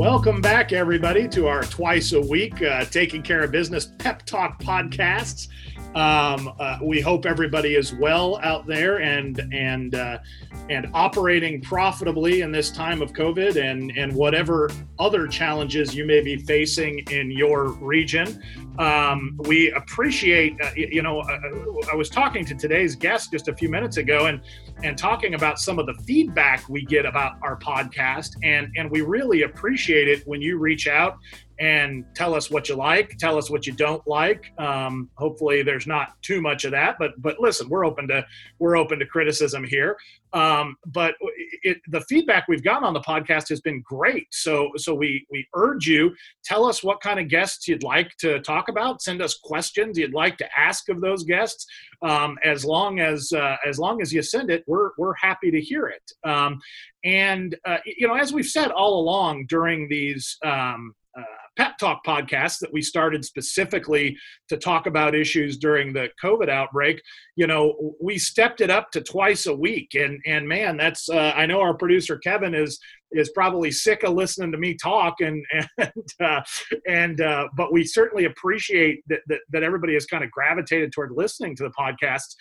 Welcome back, everybody, to our twice a week uh, Taking Care of Business Pep Talk podcasts. Um, uh, we hope everybody is well out there and and uh, and operating profitably in this time of COVID and and whatever other challenges you may be facing in your region. Um, we appreciate, uh, you know, uh, I was talking to today's guest just a few minutes ago and and talking about some of the feedback we get about our podcast and and we really appreciate it when you reach out and tell us what you like, tell us what you don't like. Um, hopefully, there's not too much of that, but but listen, we're open to we're open to criticism here. Um, but it, the feedback we've gotten on the podcast has been great. So so we we urge you tell us what kind of guests you'd like to talk about. Send us questions you'd like to ask of those guests. Um, as long as uh, as long as you send it, we're we're happy to hear it. Um, and uh, you know, as we've said all along during these um, Pep Talk podcast that we started specifically to talk about issues during the COVID outbreak, you know, we stepped it up to twice a week. And and man, that's uh, I know our producer Kevin is is probably sick of listening to me talk and and uh, and uh, but we certainly appreciate that, that that everybody has kind of gravitated toward listening to the podcasts.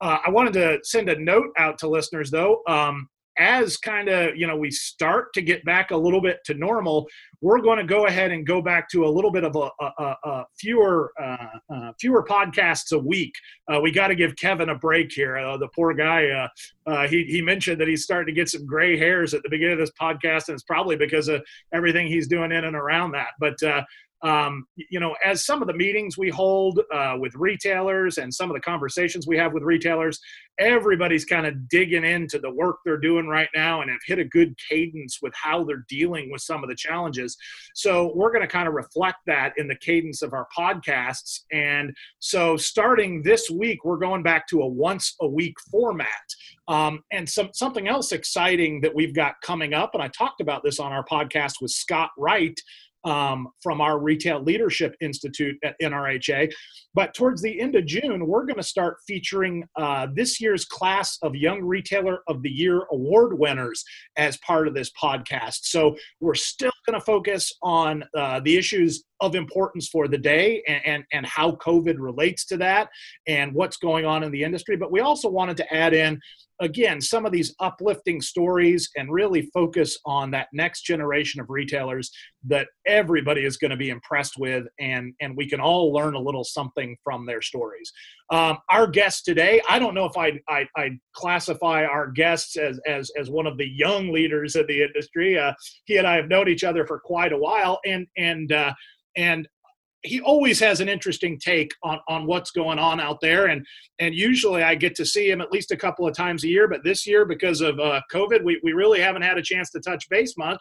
Uh, I wanted to send a note out to listeners though. Um, as kind of you know we start to get back a little bit to normal we're going to go ahead and go back to a little bit of a, a, a fewer uh, uh, fewer podcasts a week. Uh, we got to give kevin a break here. Uh, the poor guy uh, uh, he, he mentioned that he's starting to get some gray hairs at the beginning of this podcast and it's probably because of everything he's doing in and around that. But um, you know, as some of the meetings we hold uh, with retailers and some of the conversations we have with retailers, everybody's kind of digging into the work they're doing right now and have hit a good cadence with how they're dealing with some of the challenges. So we're going to kind of reflect that in the cadence of our podcasts. And so starting this week, we're going back to a once a week format. Um, and some something else exciting that we've got coming up, and I talked about this on our podcast with Scott Wright um, from our Retail Leadership Institute at NRHA. But towards the end of June, we're going to start featuring uh, this year's class of Young Retailer of the Year award winners as part of this podcast. So we're still going to focus on uh, the issues of importance for the day and, and, and how COVID relates to that and what's going on in the industry. But we also wanted to add in again some of these uplifting stories and really focus on that next generation of retailers that everybody is going to be impressed with and and we can all learn a little something from their stories um, our guest today i don't know if I'd, I'd, I'd, classify our guests as, as as one of the young leaders of the industry uh, he and i have known each other for quite a while and and uh, and he always has an interesting take on, on what's going on out there. And and usually i get to see him at least a couple of times a year but this year because of uh, covid we, we really haven't had a chance to touch base much.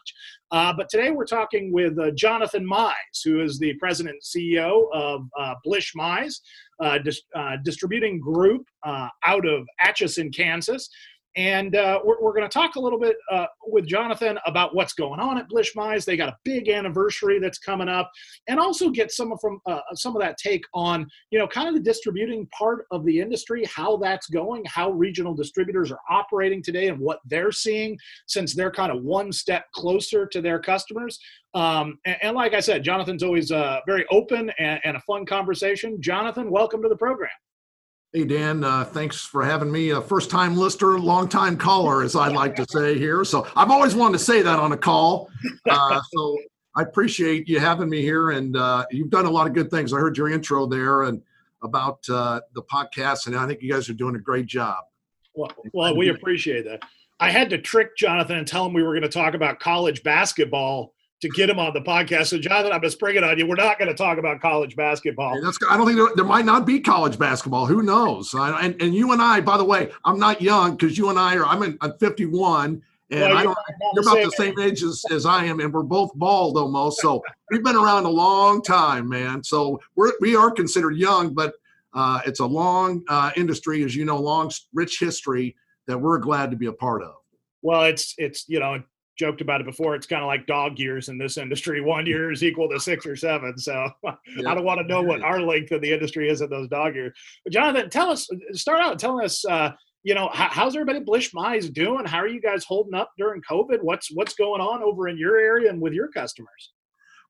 Uh, but today we're talking with uh, jonathan mize who is the president and ceo of uh, blish mize uh, dis- uh, distributing group out of atchison kansas and uh, we're, we're going to talk a little bit uh, with Jonathan about what's going on at Blish Mize. They got a big anniversary that's coming up, and also get some of from uh, some of that take on you know kind of the distributing part of the industry, how that's going, how regional distributors are operating today, and what they're seeing since they're kind of one step closer to their customers. Um, and, and, like I said, Jonathan's always uh, very open and, and a fun conversation. Jonathan, welcome to the program. Hey, Dan, uh, thanks for having me. A first time listener, long time caller, as I'd like to say here. So I've always wanted to say that on a call. Uh, so I appreciate you having me here. And uh, you've done a lot of good things. I heard your intro there and about uh, the podcast, and I think you guys are doing a great job. Well, well, we appreciate that. I had to trick Jonathan and tell him we were going to talk about college basketball to get him on the podcast. So, Jonathan, I'm going to spring it on you. We're not going to talk about college basketball. That's, I don't think there, there, might not be college basketball. Who knows? I, and, and you and I, by the way, I'm not young because you and I are, I'm, in, I'm 51. And well, I don't, you're about the same age as, as I am, and we're both bald almost. So we've been around a long time, man. So we're, we are considered young, but uh, it's a long uh, industry, as you know, long, rich history that we're glad to be a part of. Well, it's it's you know joked about it before. It's kind of like dog years in this industry. One year is equal to six or seven. So yeah. I don't want to know what our length of the industry is in those dog years. But Jonathan, tell us, start out telling us, uh, you know, how, how's everybody Blish Mize doing? How are you guys holding up during COVID? What's what's going on over in your area and with your customers?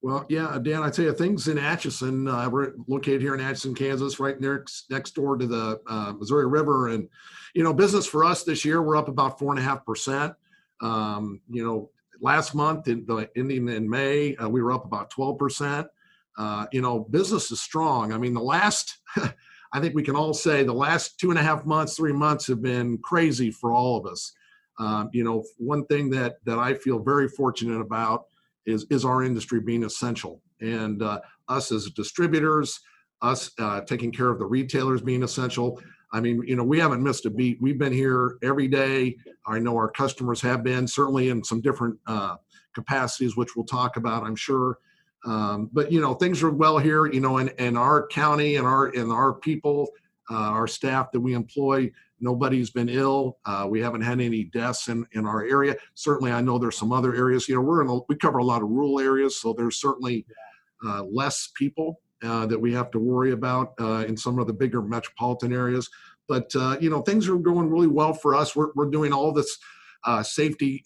Well, yeah, Dan, I tell you, things in Atchison. Uh, we're located here in Atchison, Kansas, right next next door to the uh, Missouri River, and you know, business for us this year, we're up about four and a half percent. Um, you know, last month, in the ending in May, uh, we were up about twelve percent. Uh, you know, business is strong. I mean, the last, I think we can all say, the last two and a half months, three months have been crazy for all of us. Um, you know, one thing that that I feel very fortunate about is is our industry being essential and uh, us as distributors us uh, taking care of the retailers being essential i mean you know we haven't missed a beat we've been here every day i know our customers have been certainly in some different uh, capacities which we'll talk about i'm sure um, but you know things are well here you know in, in our county and our and our people uh, our staff that we employ Nobody's been ill. Uh, we haven't had any deaths in, in our area. Certainly, I know there's some other areas. You know, we're in a, we cover a lot of rural areas, so there's certainly uh, less people uh, that we have to worry about uh, in some of the bigger metropolitan areas. But uh, you know, things are going really well for us. We're we're doing all this. Uh, safety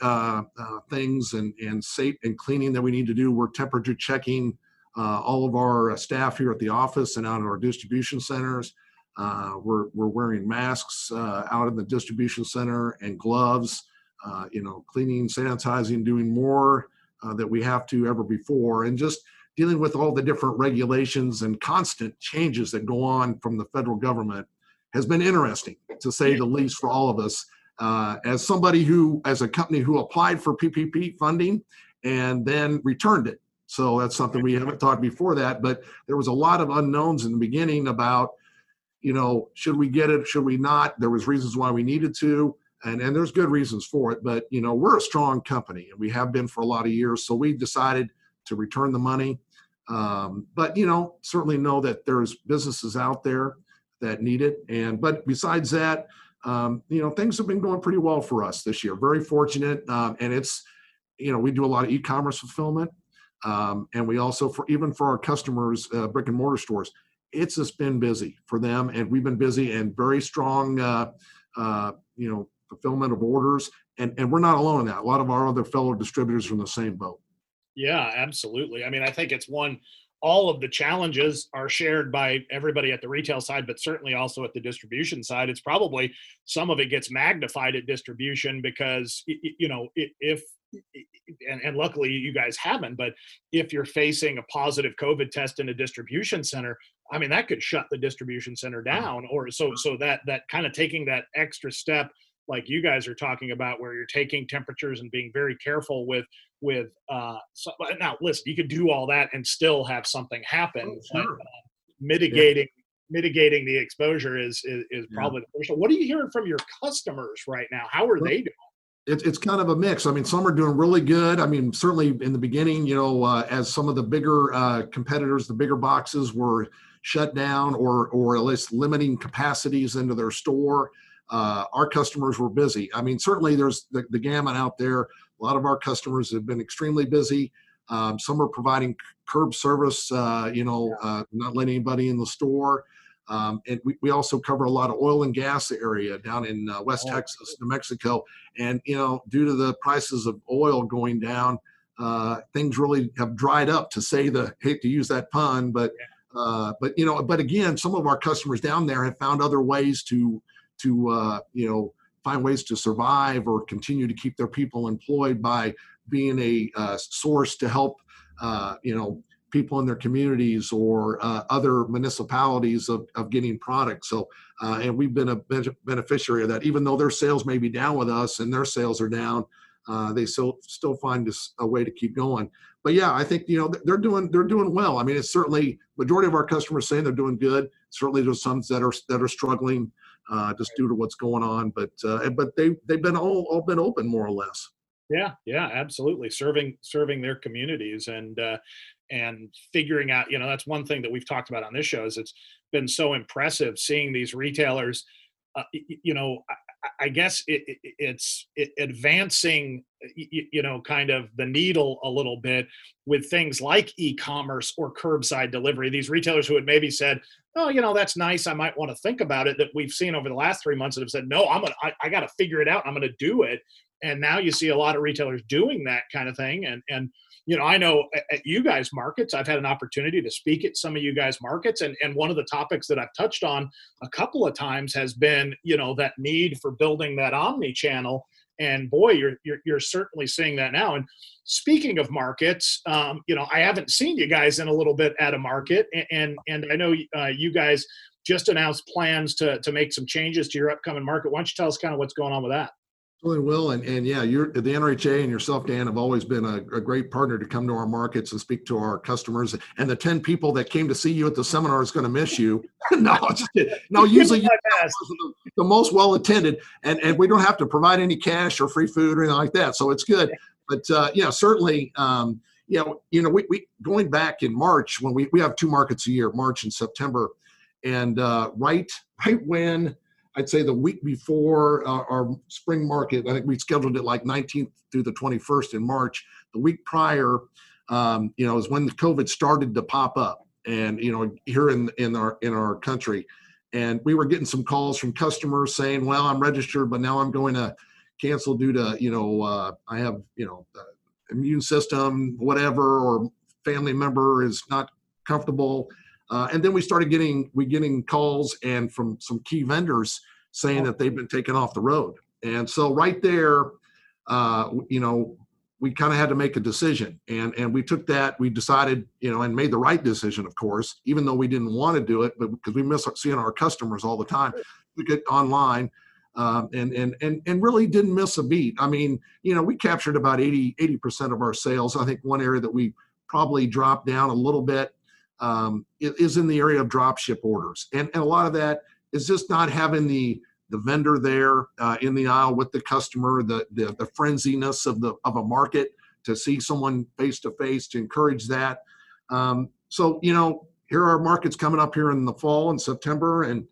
things and and safe and cleaning that we need to do. We're temperature checking all of our staff here at the office and out at our distribution centers. Uh, we're, we're wearing masks uh, out in the distribution center and gloves, uh, you know, cleaning, sanitizing, doing more uh, that we have to ever before, and just dealing with all the different regulations and constant changes that go on from the federal government has been interesting, to say the least, for all of us. Uh, as somebody who, as a company who applied for PPP funding and then returned it. So that's something we haven't talked before that, but there was a lot of unknowns in the beginning about you know, should we get it? Should we not? There was reasons why we needed to, and and there's good reasons for it. But you know, we're a strong company, and we have been for a lot of years. So we decided to return the money. Um, but you know, certainly know that there's businesses out there that need it. And but besides that, um, you know, things have been going pretty well for us this year. Very fortunate, um, and it's you know, we do a lot of e-commerce fulfillment. Um, and we also for even for our customers uh, brick and mortar stores it's just been busy for them, and we've been busy and very strong, uh, uh, you know, fulfillment of orders. And and we're not alone in that. A lot of our other fellow distributors are in the same boat. Yeah, absolutely. I mean, I think it's one. All of the challenges are shared by everybody at the retail side, but certainly also at the distribution side. It's probably some of it gets magnified at distribution because you know if and, and, luckily you guys haven't but if you're facing a positive covid test in a distribution center I mean, that could shut the distribution center mm-hmm. down, or so so that that kind of taking that extra step, like you guys are talking about, where you're taking temperatures and being very careful with with. Uh, so, now, listen, you could do all that and still have something happen. Oh, sure. but, uh, mitigating yeah. mitigating the exposure is is, is probably yeah. the first. What are you hearing from your customers right now? How are well, they doing? It's, it's kind of a mix. I mean, some are doing really good. I mean, certainly in the beginning, you know, uh, as some of the bigger uh, competitors, the bigger boxes were shut down or or at least limiting capacities into their store. Uh, our customers were busy. I mean, certainly there's the, the gamut out there. A lot of our customers have been extremely busy. Um, some are providing curb service, uh, you know, uh, not letting anybody in the store. Um, and we, we also cover a lot of oil and gas area down in uh, West oh. Texas, New Mexico. And, you know, due to the prices of oil going down, uh, things really have dried up to say the, hate to use that pun, but uh, but you know, but again, some of our customers down there have found other ways to to uh, you know find ways to survive or continue to keep their people employed by being a uh, source to help uh, you know people in their communities or uh, other municipalities of, of getting products. So, uh, and we've been a beneficiary of that. Even though their sales may be down with us and their sales are down, uh, they still still find a way to keep going but yeah, I think you know they're doing they're doing well. I mean, it's certainly majority of our customers saying they're doing good. Certainly, there's some that are that are struggling uh, just due to what's going on. But uh, but they they've been all all been open more or less. Yeah, yeah, absolutely. Serving serving their communities and uh, and figuring out. You know, that's one thing that we've talked about on this show. Is it's been so impressive seeing these retailers. Uh, you know, I, guess it, it, it's advancing you, you know kind of the needle a little bit with things like e-commerce or curbside delivery. These retailers who had maybe said oh you know that's nice i might want to think about it that we've seen over the last three months that have said no i'm gonna i, I got to figure it out i'm gonna do it. And now you see a lot of retailers doing that kind of thing and and you know i know at you guys markets i've had an opportunity to speak at some of you guys markets and and one of the topics that i've touched on a couple of times has been you know that need for building that omni channel and boy you're, you're you're, certainly seeing that now and speaking of markets um, you know i haven't seen you guys in a little bit at a market and and, and i know uh, you guys just announced plans to to make some changes to your upcoming market. Why don't you tell us kind of what's going on with that Really will, and and yeah, you're the NRHA and yourself, Dan, have always been a, a, great partner to come to our markets and speak to our customers. And the ten people that came to see you at the seminar is going to miss you. no, just no. Usually, you the, the most well attended, and and we don't have to provide any cash or free food or anything like that, so it's good. But uh, yeah, certainly, um, you know, you know, we, we going back in March when we we have two markets a year, March and September, and uh, right right when I'd say the week before uh, our spring market, I think we scheduled it like 19th through the 21st in March. The week prior, um, you know, is when the COVID started to pop up, and you know, here in in our in our country, and we were getting some calls from customers saying, "Well, I'm registered, but now I'm going to cancel due to you know uh, I have you know immune system, whatever, or family member is not comfortable." Uh, and then we started getting we getting calls and from some key vendors saying that they've been taken off the road. And so right there, uh, you know, we kind of had to make a decision, and and we took that. We decided, you know, and made the right decision, of course, even though we didn't want to do it, but because we miss seeing our customers all the time. We get online. Um, and and and and really didn't miss a beat. I mean, you know, we captured about 80 percent of our sales. I think one area that we probably dropped down a little bit um, is in the area of drop ship orders. And, and a lot of that is just not having the the vendor there uh, in the aisle with the customer, the, the the frenziness of the of a market to see someone face to face to encourage that. Um, so you know, here are markets coming up here in the fall and September, and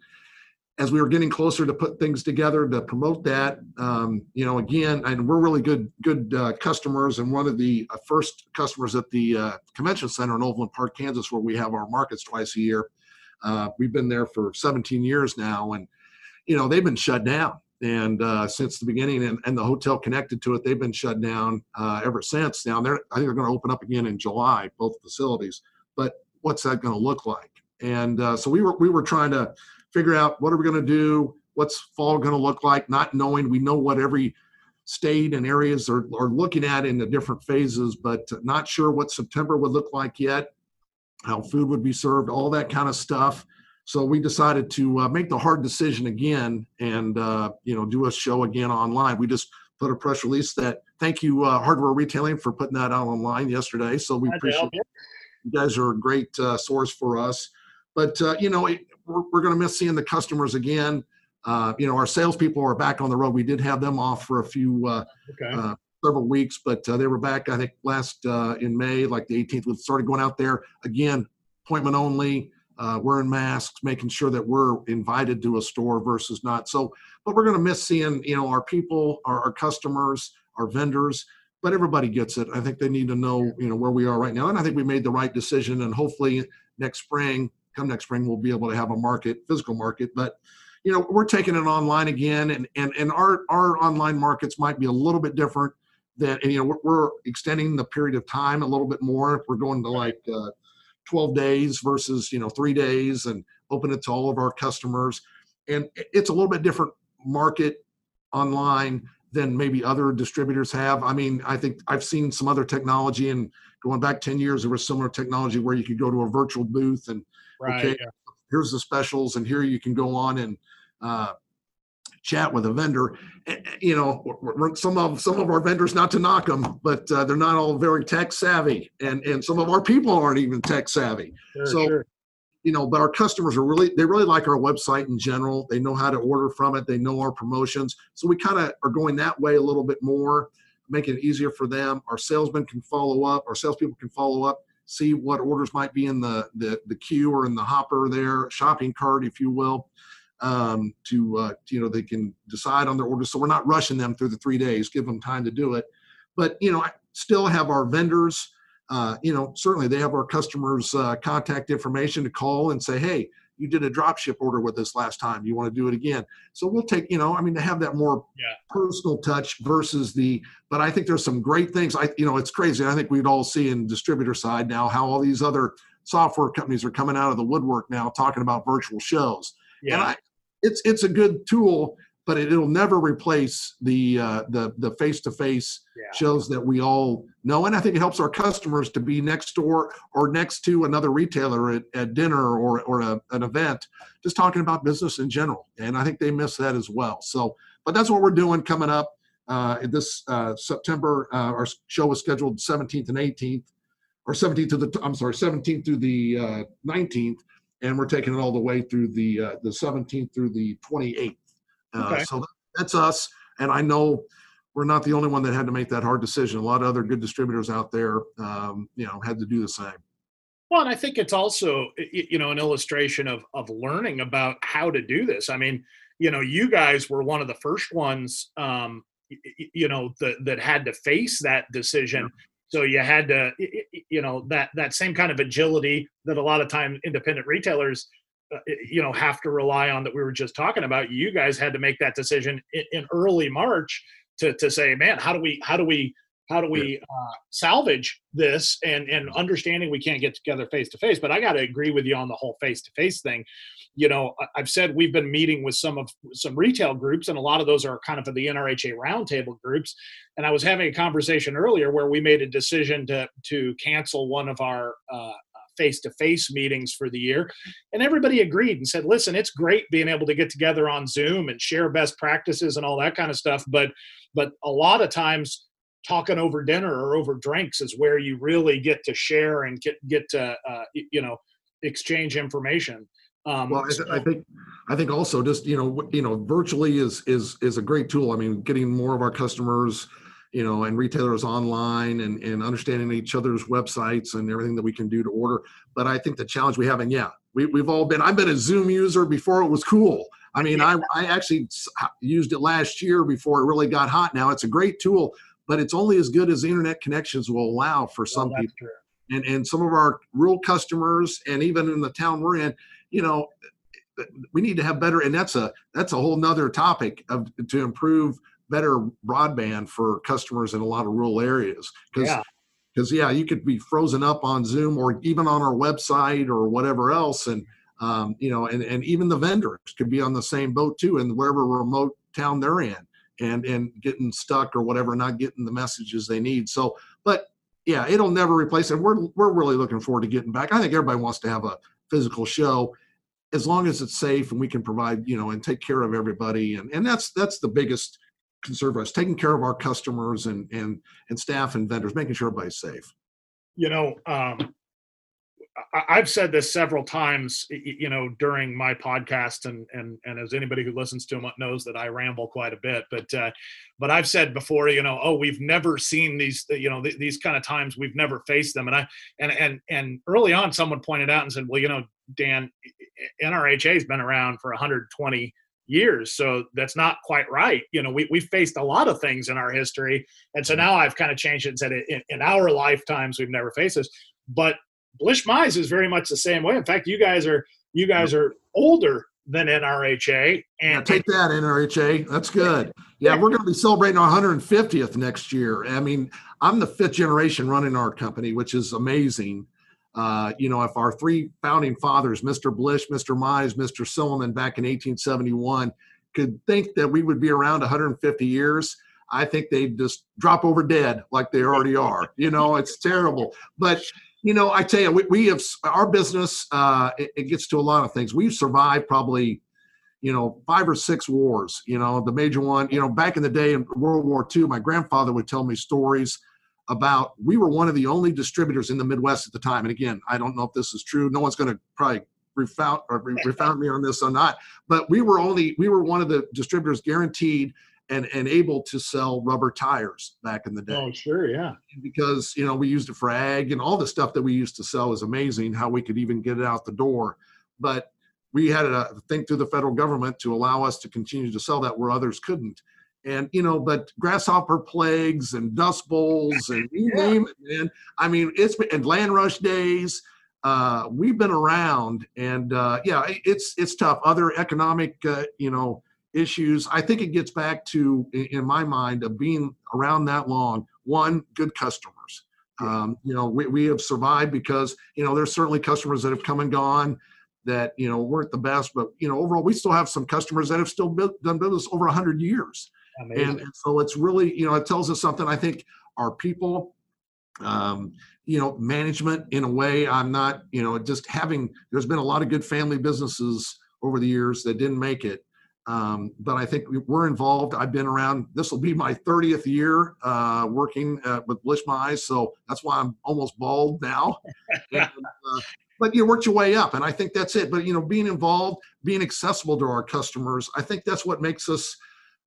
as we were getting closer to put things together to promote that, um, you know, again, and we're really good good uh, customers, and one of the uh, first customers at the uh, convention center in Overland Park, Kansas, where we have our markets twice a year. Uh, we've been there for 17 years now, and you know they've been shut down, and uh, since the beginning, and, and, the hotel connected to it, they've been shut down uh, ever since. Now they're I think they're going to open up again in July, both facilities. But what's that going to look like? And so we were we were trying to figure out what are we going to do, what's fall going to look like, not knowing we know what every state and areas are, are looking at in the different phases, but not sure what September would look like yet, how food would be served, all that kind of stuff. So we decided to uh, make the hard decision again and uh, you know do a show again online. We just put a press release that thank you uh, Hardware Retailing for putting that out online yesterday. So we appreciate you. you guys are a great uh, source for us. But uh, you know, we're, we're going to miss seeing the customers again. Uh, you know, our salespeople are back on the road. We did have them off for a few uh, okay. uh, several weeks, but uh, they were back. I think last uh, in May, like the 18th. We started going out there again, appointment only, uh, wearing masks, making sure that we're invited to a store versus not. So, but we're going to miss seeing you know our people, our, our customers, our vendors. But everybody gets it. I think they need to know you know where we are right now, and I think we made the right decision. And hopefully next spring come next spring we'll be able to have a market physical market. But you know we're taking it online again and and and our our online markets might be a little bit different than and you know we're, extending the period of time a little bit more. If we're going to like uh, 12 days versus you know three days and open it to all of our customers. And it's a little bit different market online than maybe other distributors have i mean i think i've seen some other technology and going back 10 years there was similar technology where you could go to a virtual booth and Right. Okay, yeah. here's the specials, and here you can go on and uh, chat with a vendor. You know, some of some of our vendors, not to knock them, but uh, they're not all very tech savvy, and and some of our people aren't even tech savvy. Sure, so. Sure. You know, but our customers are really, they really like our website in general. They know how to order from it. They know our promotions. So we kind of are going that way a little bit more, making it easier for them. Our salesmen can follow up. Our salespeople can follow up see what orders might be in the, the, the queue or in the hopper there, shopping cart, if you will, um, to, uh, you know, they can decide on their orders. So we're not rushing them through the three days, give them time to do it. but you know, I still have our vendors. Uh, you know, certainly they have our customers' uh, contact information to call and say, hey, you did a drop ship order with us last time. You want to do it again? So we'll take, you know, I mean, to have that more yeah. personal touch versus the. But I think there's some great things. I, you know, it's crazy. I think we'd all see in distributor side now how all these other software companies are coming out of the woodwork now talking about virtual shows. Yeah. And I, it's it's a good tool, but it, will never replace the uh, the the face to face shows that we all know. And I think it helps our customers to be next door or next to another retailer at, at dinner or or a, an event, just talking about business in general. And I think they miss that as well. So, but that's what we're doing coming up. Uh, this uh, September, uh, our show is scheduled 17th and 18th, or 17th to the I'm sorry, 17th through the 19th, uh, and we're taking it all the way through the uh, the 17th through the 28th. Uh. So that's us. And I know we're not the only one that had to make that hard decision. A lot of other good distributors out there, um, you know, had to do the same. Well, and I think it's also, you know, an illustration of of learning about how to do this. I mean, you know, you guys were one of the first ones, um, you know, that that had to face that decision. So you had to, you know, that that same kind of agility that a lot of time independent retailers uh, you know have to rely on that we were just talking about you guys had to make that decision in, in early march to to say man how do we how do we how do we uh, salvage this? And and understanding we can't get together face to face but i got to agree with you on the whole face to face thing. You know i've said we've been meeting with some of some retail groups and a lot of those are kind of the nrha roundtable groups. And i was having a conversation earlier where we made a decision to to cancel one of our uh, face to face meetings for the year. And everybody agreed and said, listen, it's great being able to get together on Zoom and share best practices and all that kind of stuff. But, but a lot of times, talking over dinner or over drinks is where you really get to share and get, get to, uh, you know, exchange information. Um, well, I, th- I, think I think also just you know you know virtually is is is a great tool. I mean, getting more of our customers you know, and retailers online and, and understanding each other's websites and everything that we can do to order. But I think the challenge we have, and yeah, we, we've all been, I've been a Zoom user before it was cool. I mean, I, I actually used it last year before it really got hot. Now it's a great tool, but it's only as good as the internet connections will allow for oh, some well, people. True. And, and some of our rural customers and even in the town we're in, you know, we need to have better, and that's a, that's a whole nother topic of to improve better broadband for customers in a lot of rural areas because yeah. because yeah you could be frozen up on zoom or even on our website or whatever else and um, you know and, and even the vendors could be on the same boat too in wherever remote town they're in and and getting stuck or whatever not getting the messages they need so but yeah it'll never replace it we're we're really looking forward to getting back i think everybody wants to have a physical show as long as it's safe and we can provide you know and take care of everybody and and that's that's the biggest conserve us, taking care of our customers and and and staff and vendors, making sure everybody's safe. You know, um, I've said this several times, you know, during my podcast, and and and as anybody who listens to them knows that I ramble quite a bit. But uh, but I've said before, you know, oh, we've never seen these, you know, th- these kind of times. We've never faced them. And I and and and early on, someone pointed out and said, well, you know, Dan, NRHA has been around for 120 years so that's not quite right. You know we, we faced a lot of things in our history and so mm-hmm. now i've kind of changed it and said in, in our lifetimes we've never faced this. But blish mize is very much the same way. In fact you guys are you guys are older than nrha and yeah, take that nrha that's good. Yeah we're going to be celebrating our 150th next year. I mean i'm the fifth generation running our company which is amazing uh, you know, if our three founding fathers, Mr. Blish, Mr. Mize, Mr. Silliman, back in 1871, could think that we would be around 150 years, I think they'd just drop over dead like they already are. You know, it's terrible. But you know, I tell you, we, we have our business. Uh, it, it gets to a lot of things. We've survived probably, you know, five or six wars. You know, the major one. You know, back in the day in World War II, my grandfather would tell me stories about we were one of the only distributors in the Midwest at the time. And again, I don't know if this is true. No one's going to probably refound or refound me on this or not. But we were only we were one of the distributors guaranteed and and able to sell rubber tires back in the day. Oh, sure, yeah. Because you know we used it for ag and all the stuff that we used to sell is amazing. How we could even get it out the door, but we had to think through the federal government to allow us to continue to sell that where others couldn't and you know, but grasshopper plagues and dust bowls and you yeah. name it, man. I mean, it's been and land rush days. Uh, we've been around, and uh, yeah, it's it's tough. Other economic, uh, you know, issues. I think it gets back to, in my mind, of being around that long. One, good customers. Um, you know, we, we have survived because you know there's certainly customers that have come and gone that you know weren't the best, but you know overall we still have some customers that have still built, done business over hundred years, and, and, so it's really you know it tells us something. I think our people, um, you know, management in a way. I'm not you know just having. There's been a lot of good family businesses over the years that didn't make it. Um, but I think we're involved. I've been around. This will be my 30th year uh, working uh, with Blish Mize, so that's why I'm almost bald now. and, uh, but you work your way up and i think that's it but you know being involved being accessible to our customers i think that's what makes us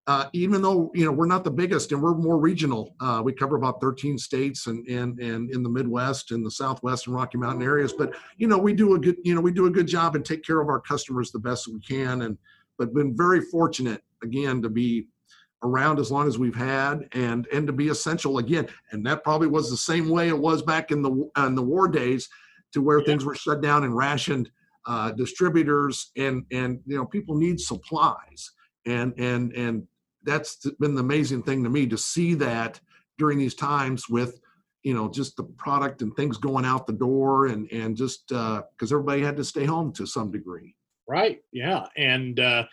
uh, even though you know we're not the biggest and we're more regional uh, we cover about 13 states and, and and in the midwest and the southwest and rocky mountain areas. But you know we do a good you know we do a good job and take care of our customers the best we can. And but been very fortunate again to be around as long as we've had and and to be essential again. And that probably was the same way it was back in the in the war days to where yeah. things were shut down and rationed uh, distributors and and you know people need supplies. And and and that's been the amazing thing to me to see that during these times with you know just the product and things going out the door and and just because uh, everybody had to stay home to some degree. Right yeah and uh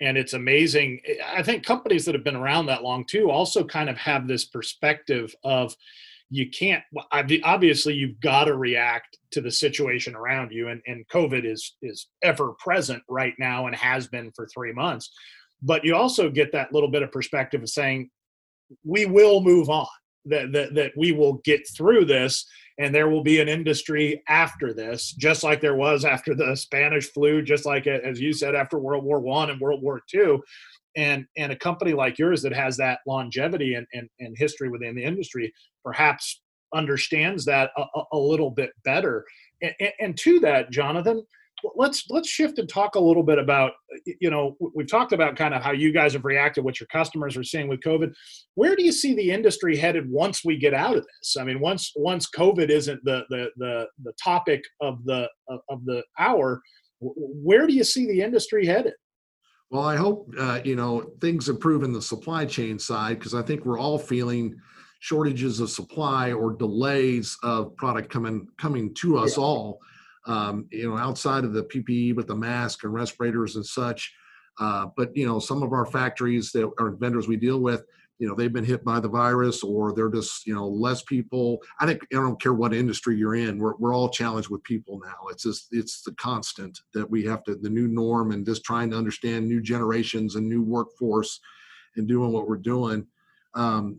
and it's amazing. I think companies that have been around that long too also kind of have this perspective of you can't obviously you've got to react to the situation around you and, and covid is is ever present right now and has been for three months but you also get that little bit of perspective of saying we will move on that, that that we will get through this and there will be an industry after this just like there was after the spanish flu just like as you said after world war one and world war two. And and a company like yours that has that longevity and, and, and history within the industry perhaps understands that a, a little bit better. And, and, to that jonathan let's let's shift and talk a little bit about you know we've talked about kind of how you guys have reacted what your customers are seeing with covid where do you see the industry headed once we get out of this i mean once once covid isn't the the the, the topic of the of the hour where do you see the industry headed well, I hope uh, you know things improve in the supply chain side because I think we're all feeling shortages of supply or delays of product coming coming to us yeah. all. Um, you know, outside of the PPE with the mask and respirators and such. Uh, but you know, some of our factories that are vendors we deal with, you know they've been hit by the virus or they're just you know less people. I think i don't care what industry you're in we're, we're all challenged with people now. It's just it's the constant that we have to the new norm and just trying to understand new generations and new workforce and doing what we're doing. Um,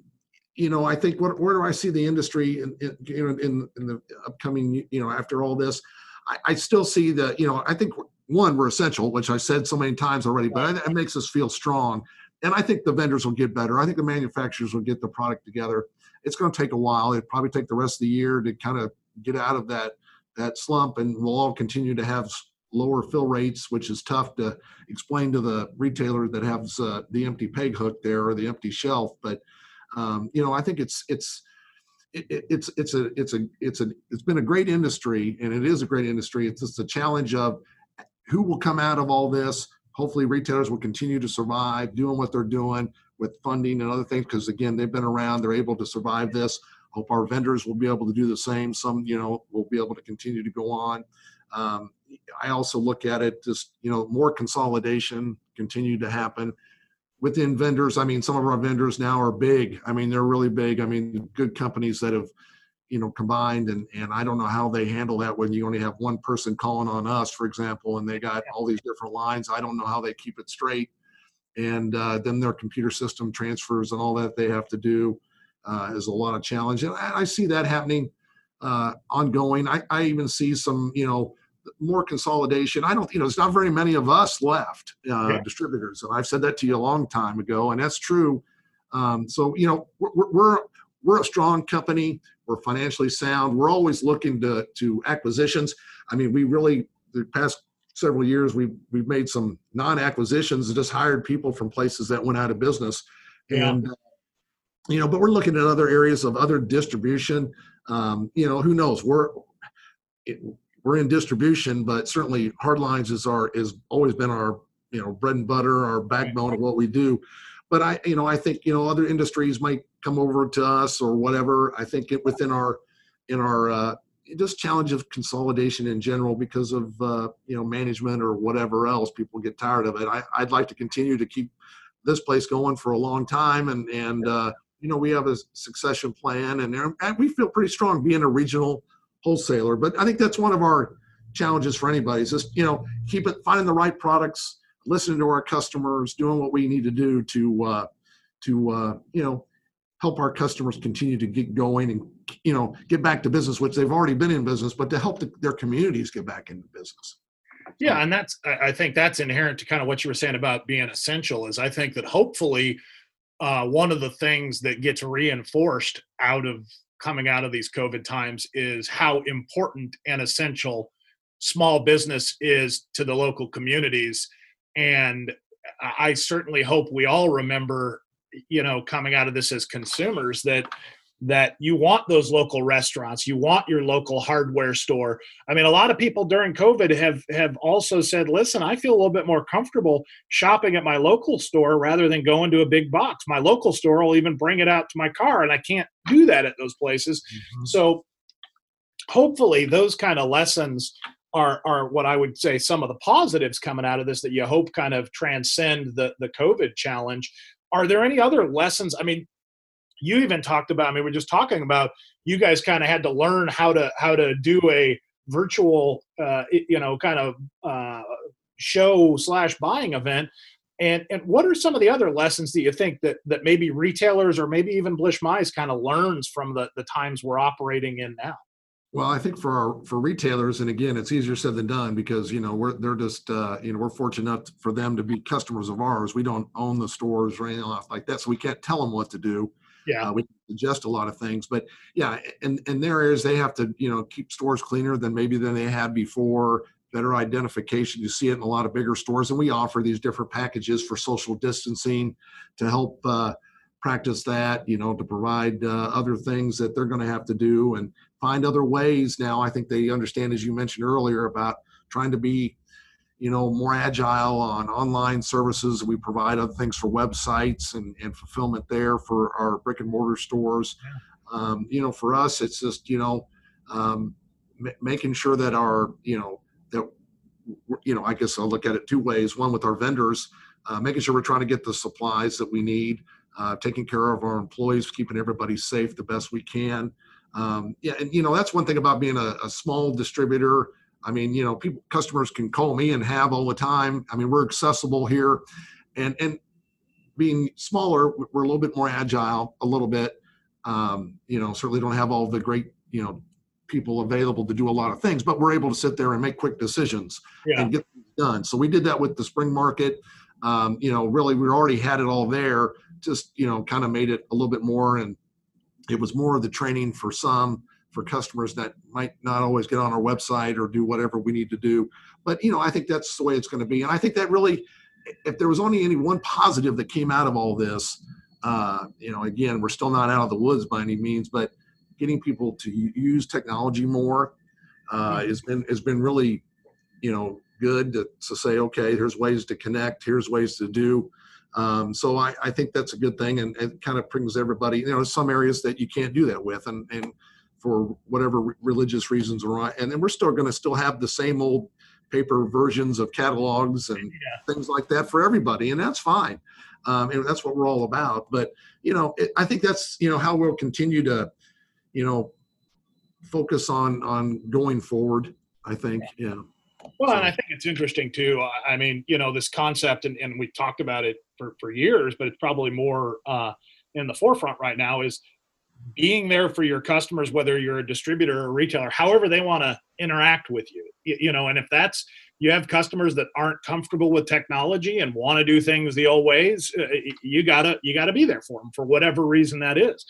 you know i think what, where do i see the industry in, in, in, in the upcoming you know after all this I, I still see the you know i think one we're essential which i said so many times already but it makes us feel strong and I think the vendors will get better. I think the manufacturers will get the product together. It's going to take a while. It probably take the rest of the year to kind of get out of that that slump, and we'll all continue to have lower fill rates, which is tough to explain to the retailer that has uh, the empty peg hook there or the empty shelf. But um, you know, I think it's it's it, it's it's a it's a it's a it's been a great industry, and it is a great industry. It's just a challenge of who will come out of all this. Hopefully retailers will continue to survive doing what they're doing with funding and other things because again they've been around they're able to survive this. Hope our vendors will be able to do the same. Some you know will be able to continue to go on. Um, i also look at it just you know more consolidation continue to happen within vendors. I mean some of our vendors now are big. I mean they're really big. I mean good companies that have you know combined and and i don't know how they handle that when you only have one person calling on us for example and they got all these different lines. I don't know how they keep it straight. And uh, then their computer system transfers and all that they have to do uh, is a lot of challenge. And i, I see that happening uh, ongoing. I, I even see some you know more consolidation i don't you know there's not very many of us left uh, yeah. distributors and i've said that to you a long time ago and that's true um, so you know we're, we're we're a strong company. We're financially sound. We're always looking to to acquisitions. I mean, we really the past several years we've we've made some non-acquisitions and just hired people from places that went out of business and yeah. you know, but we're looking at other areas of other distribution. Um, you know, who knows? We're it, we're in distribution, but certainly hardlines is our is always been our you know bread and butter, our backbone of what we do. But I you know I think you know other industries might come over to us or whatever. I think it within our in our uh, just challenge of consolidation in general because of uh, you know management or whatever else. People get tired of it. I, I'd like to continue to keep this place going for a long time, and and uh, you know we have a succession plan, and, and we feel pretty strong being a regional wholesaler. But I think that's one of our challenges for anybody is just you know keep it finding the right products, listening to our customers, doing what we need to do to uh, to uh, you know help our customers continue to get going and you know get back to business, which they've already been in business, but to help the, their communities get back into business. Yeah, and that's I think that's inherent to kind of what you were saying about being essential. Is I think that hopefully uh, one of the things that gets reinforced out of coming out of these COVID times is how important and essential small business is to the local communities. And I certainly hope we all remember, you know, coming out of this as consumers that that you want those local restaurants you want your local hardware store i mean a lot of people during covid have have also said listen i feel a little bit more comfortable shopping at my local store rather than going to a big box my local store will even bring it out to my car and i can't do that at those places mm-hmm. so hopefully those kind of lessons are are what I would say some of the positives coming out of this that you hope kind of transcend the the COVID challenge. Are there any other lessons? I mean, you even talked about. I mean, we're just talking about you guys kind of had to learn how to how to do a virtual, uh, you know, kind of uh, show slash buying event. And and what are some of the other lessons that you think that that maybe retailers or maybe even Blish Mize kind of learns from the the times we're operating in now? Well, I think for our for retailers, and again, it's easier said than done because you know we're they're just uh, you know we're fortunate enough for them to be customers of ours. We don't own the stores or anything like that, so we can't tell them what to do. Yeah, uh, we suggest a lot of things, but yeah, and and their areas they have to you know keep stores cleaner than maybe than they had before. Better identification. You see it in a lot of bigger stores, and we offer these different packages for social distancing to help uh, practice that. You know, to provide uh, other things that they're going to have to do and find other ways. Now, I think they understand, as you mentioned earlier, about trying to be you know, more agile on online services. We provide other things for websites and, and fulfillment there for our brick and mortar stores. Yeah. Um, you know, for us, it's just, you know, um, m- making sure that our, you know, that, you know, I guess I'll look at it two ways. One with our vendors, uh, making sure we're trying to get the supplies that we need, uh, taking care of our employees, keeping everybody safe the best we can. Um, yeah, and you know that's one thing about being a, a small distributor I mean, you know, people customers can call me and have all the time. I mean, we're accessible here, and and being smaller, we're a little bit more agile, a little bit. Um, you know, certainly don't have all the great you know people available to do a lot of things, but we're able to sit there and make quick decisions yeah. and get things done. So we did that with the spring market. Um, you know, really, we already had it all there. Just you know, kind of made it a little bit more, and it was more of the training for some for customers that might not always get on our website or do whatever we need to do. But you know, I think that's the way it's going to be, and I think that really, if there was only any one positive that came out of all this, uh, you know, again, we're still not out of the woods by any means, but getting people to use technology more uh, has been has been really, you know, good to, to say, okay, here's ways to connect, here's ways to do. Um, so I, I think that's a good thing, and it kind of brings everybody. You know, some areas that you can't do that with, and and for whatever religious reasons are and then we're still going to still have the same old paper versions of catalogs and yeah. things like that for everybody and that's fine um, and that's what we're all about but you know it, i think that's you know how we'll continue to you know focus on on going forward i think yeah well so. and i think it's interesting too i mean you know this concept and, and we've talked about it for for years but it's probably more uh in the forefront right now is being there for your customers whether you're a distributor or a retailer however they want to interact with you. you know and if that's you have customers that aren't comfortable with technology and want to do things the old ways uh, you gotta you gotta be there for them for whatever reason that is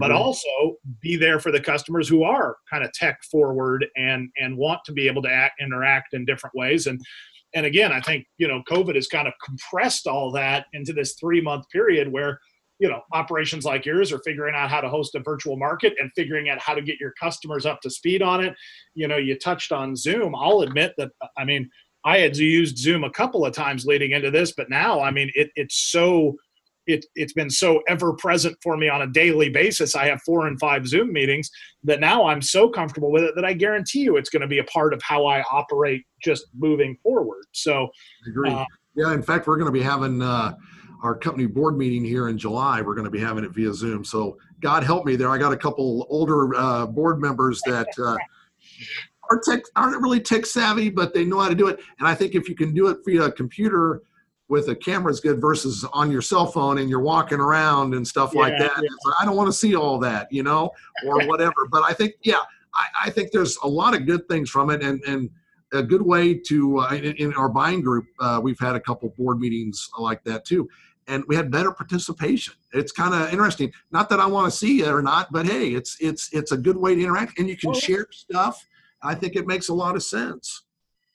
but also be there for the customers who are kind of tech forward and and want to be able to act, interact in different ways and and again i think you know covid has kind of compressed all that into this three month period where you know operations like yours are figuring out how to host a virtual market and figuring out how to get your customers up to speed on it you know you touched on zoom i'll admit that i mean i had used zoom a couple of times leading into this but now i mean it, it's so it, it's been so ever present for me on a daily basis. I have four and five Zoom meetings that now I'm so comfortable with it that I guarantee you it's going to be a part of how I operate just moving forward. So, agree. Uh, yeah, in fact, we're going to be having uh, our company board meeting here in July. We're going to be having it via Zoom. So, God help me there. I got a couple older uh, board members that uh, are tech, aren't really tech savvy, but they know how to do it. And I think if you can do it via a computer with a camera is good versus on your cell phone and you're walking around and stuff yeah, like that. Yeah. Like, I don't want to see all that, you know, or whatever. but I think, yeah, I, I, think there's a lot of good things from it, and and a good way to uh, in, in, our buying group, uh, we've had a couple board meetings like that too. And we had better participation. It's kind of interesting. Not that I want to see it or not, but hey, it's it's it's a good way to interact, and you can share stuff. I think it makes a lot of sense.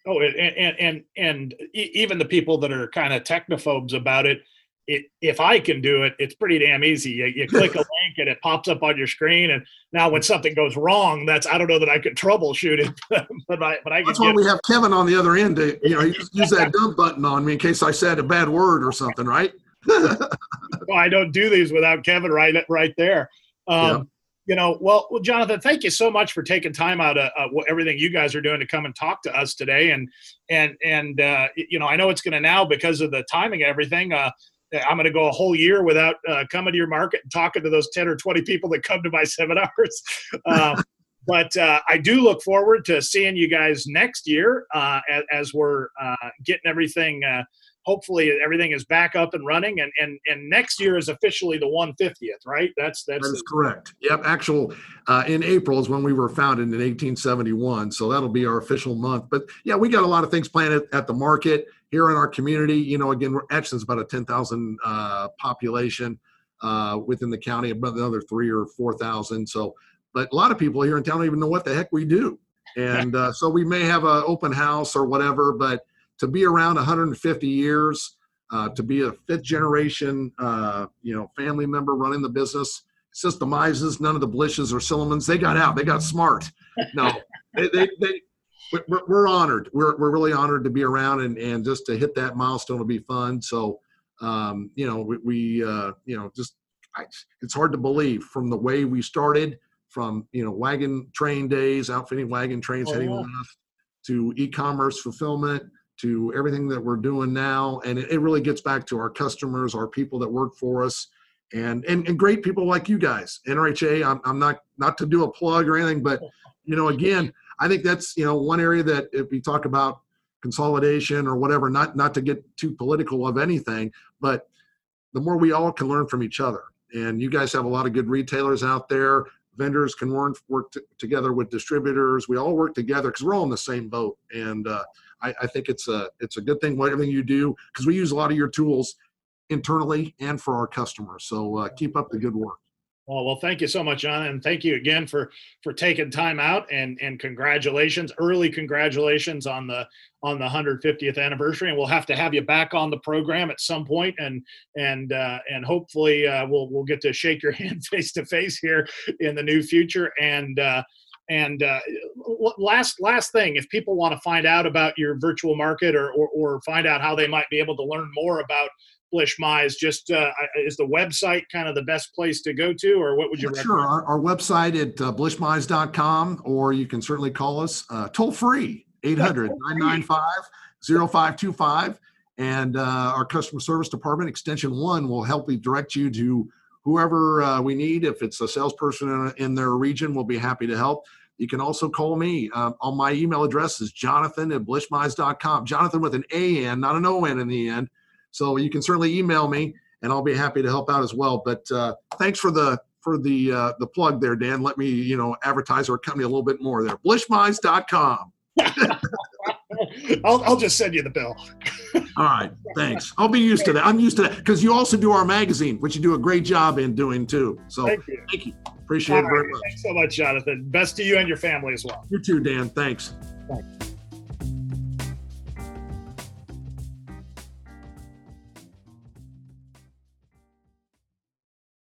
Oh, and and and even the people that are kind of technophobes about it, it, if I can do it, it's pretty damn easy. You, you click a link and it pops up on your screen. And now when something goes wrong, that's I don't know that I could troubleshoot it, but I but I. That's why we have Kevin on the other end. To, you know, use that dump button on me in case I said a bad word or something, right? Well, I don't do these without Kevin right right there. Um, you know, well, well, Jonathan, thank you so much for taking time out of uh, everything you guys are doing to come and talk to us today. And and and uh, you know, I know it's going to now because of the timing and everything. Uh, I'm going to go a whole year without uh, coming to your market and talking to those 10 or 20 people that come to my seminars. Um, but uh, I do look forward to seeing you guys next year uh, as, as, we're uh, getting everything uh, hopefully everything is back up and running and and and next year is officially the 150th right? That's that's that is correct. Yep actual uh, in april is when we were founded in 1871 so that'll be our official month. But yeah we got a lot of things planned at, at the market here in our community. You know again we're is about a 10000 uh, population uh, within the county about another three or four thousand so but a lot of people here in town don't even know what the heck we do. And uh, so we may have an open house or whatever but to be around 150 years, uh, to be a fifth generation, uh, you know, family member running the business. It's just the Mizes, none of the Blishes or Sillimans. They got out. They got smart. No, they, they, they we're, we're, honored. We're, we're really honored to be around and, and just to hit that milestone will be fun. So, um, you know, we, we uh, you know, just I, it's hard to believe from the way we started from, you know, wagon train days, outfitting wagon trains oh, heading yeah. west to e-commerce fulfillment to everything that we're doing now. And it, it, really gets back to our customers, our people that work for us, and and, and great people like you guys. NRHA, I'm, I'm not not to do a plug or anything, but you know, again, I think that's you know one area that if we talk about consolidation or whatever, not not to get too political of anything, but the more we all can learn from each other. And you guys have a lot of good retailers out there. Vendors can work work t- together with distributors. We all work together because we're all in the same boat. And uh, I, I think it's a it's a good thing whatever you do because we use a lot of your tools internally and for our customers. So uh, keep up the good work. Well, well, thank you so much, John, and thank you again for for taking time out and and congratulations, early congratulations on the on the 150th anniversary. And we'll have to have you back on the program at some point, and and uh, and hopefully uh, we'll we'll get to shake your hand face to face here in the new future. And uh, and uh, last last thing, if people want to find out about your virtual market or, or, or find out how they might be able to learn more about Blish Mize, just uh, is the website kind of the best place to go to, or what would you? Recommend? Sure, our, our, website at uh, blishmize.com, or you can certainly call us uh, toll free 800 995 0525. And uh, our customer service department, extension one, will help you direct you to whoever uh, we need. If it's a salesperson in, in, their region, we'll be happy to help. You can also call me. Um, on my email address is jonathan at blishmize.com. Jonathan with an A-N, not an O-N in the end. So you can certainly email me and I'll be happy to help out as well. But uh, thanks for the for the uh, the plug there, Dan. Let me you know advertise our company a little bit more there. Blishmize.com. I'll, I'll just send you the bill. All right, thanks. I'll be used to that. I'm used to that because you also do our magazine, which you do a great job in doing too. So thank you. Thank you. Appreciate All it very right. much. Thanks so much, Jonathan. Best to you and your family as well. You too, Dan. Thanks. Thanks.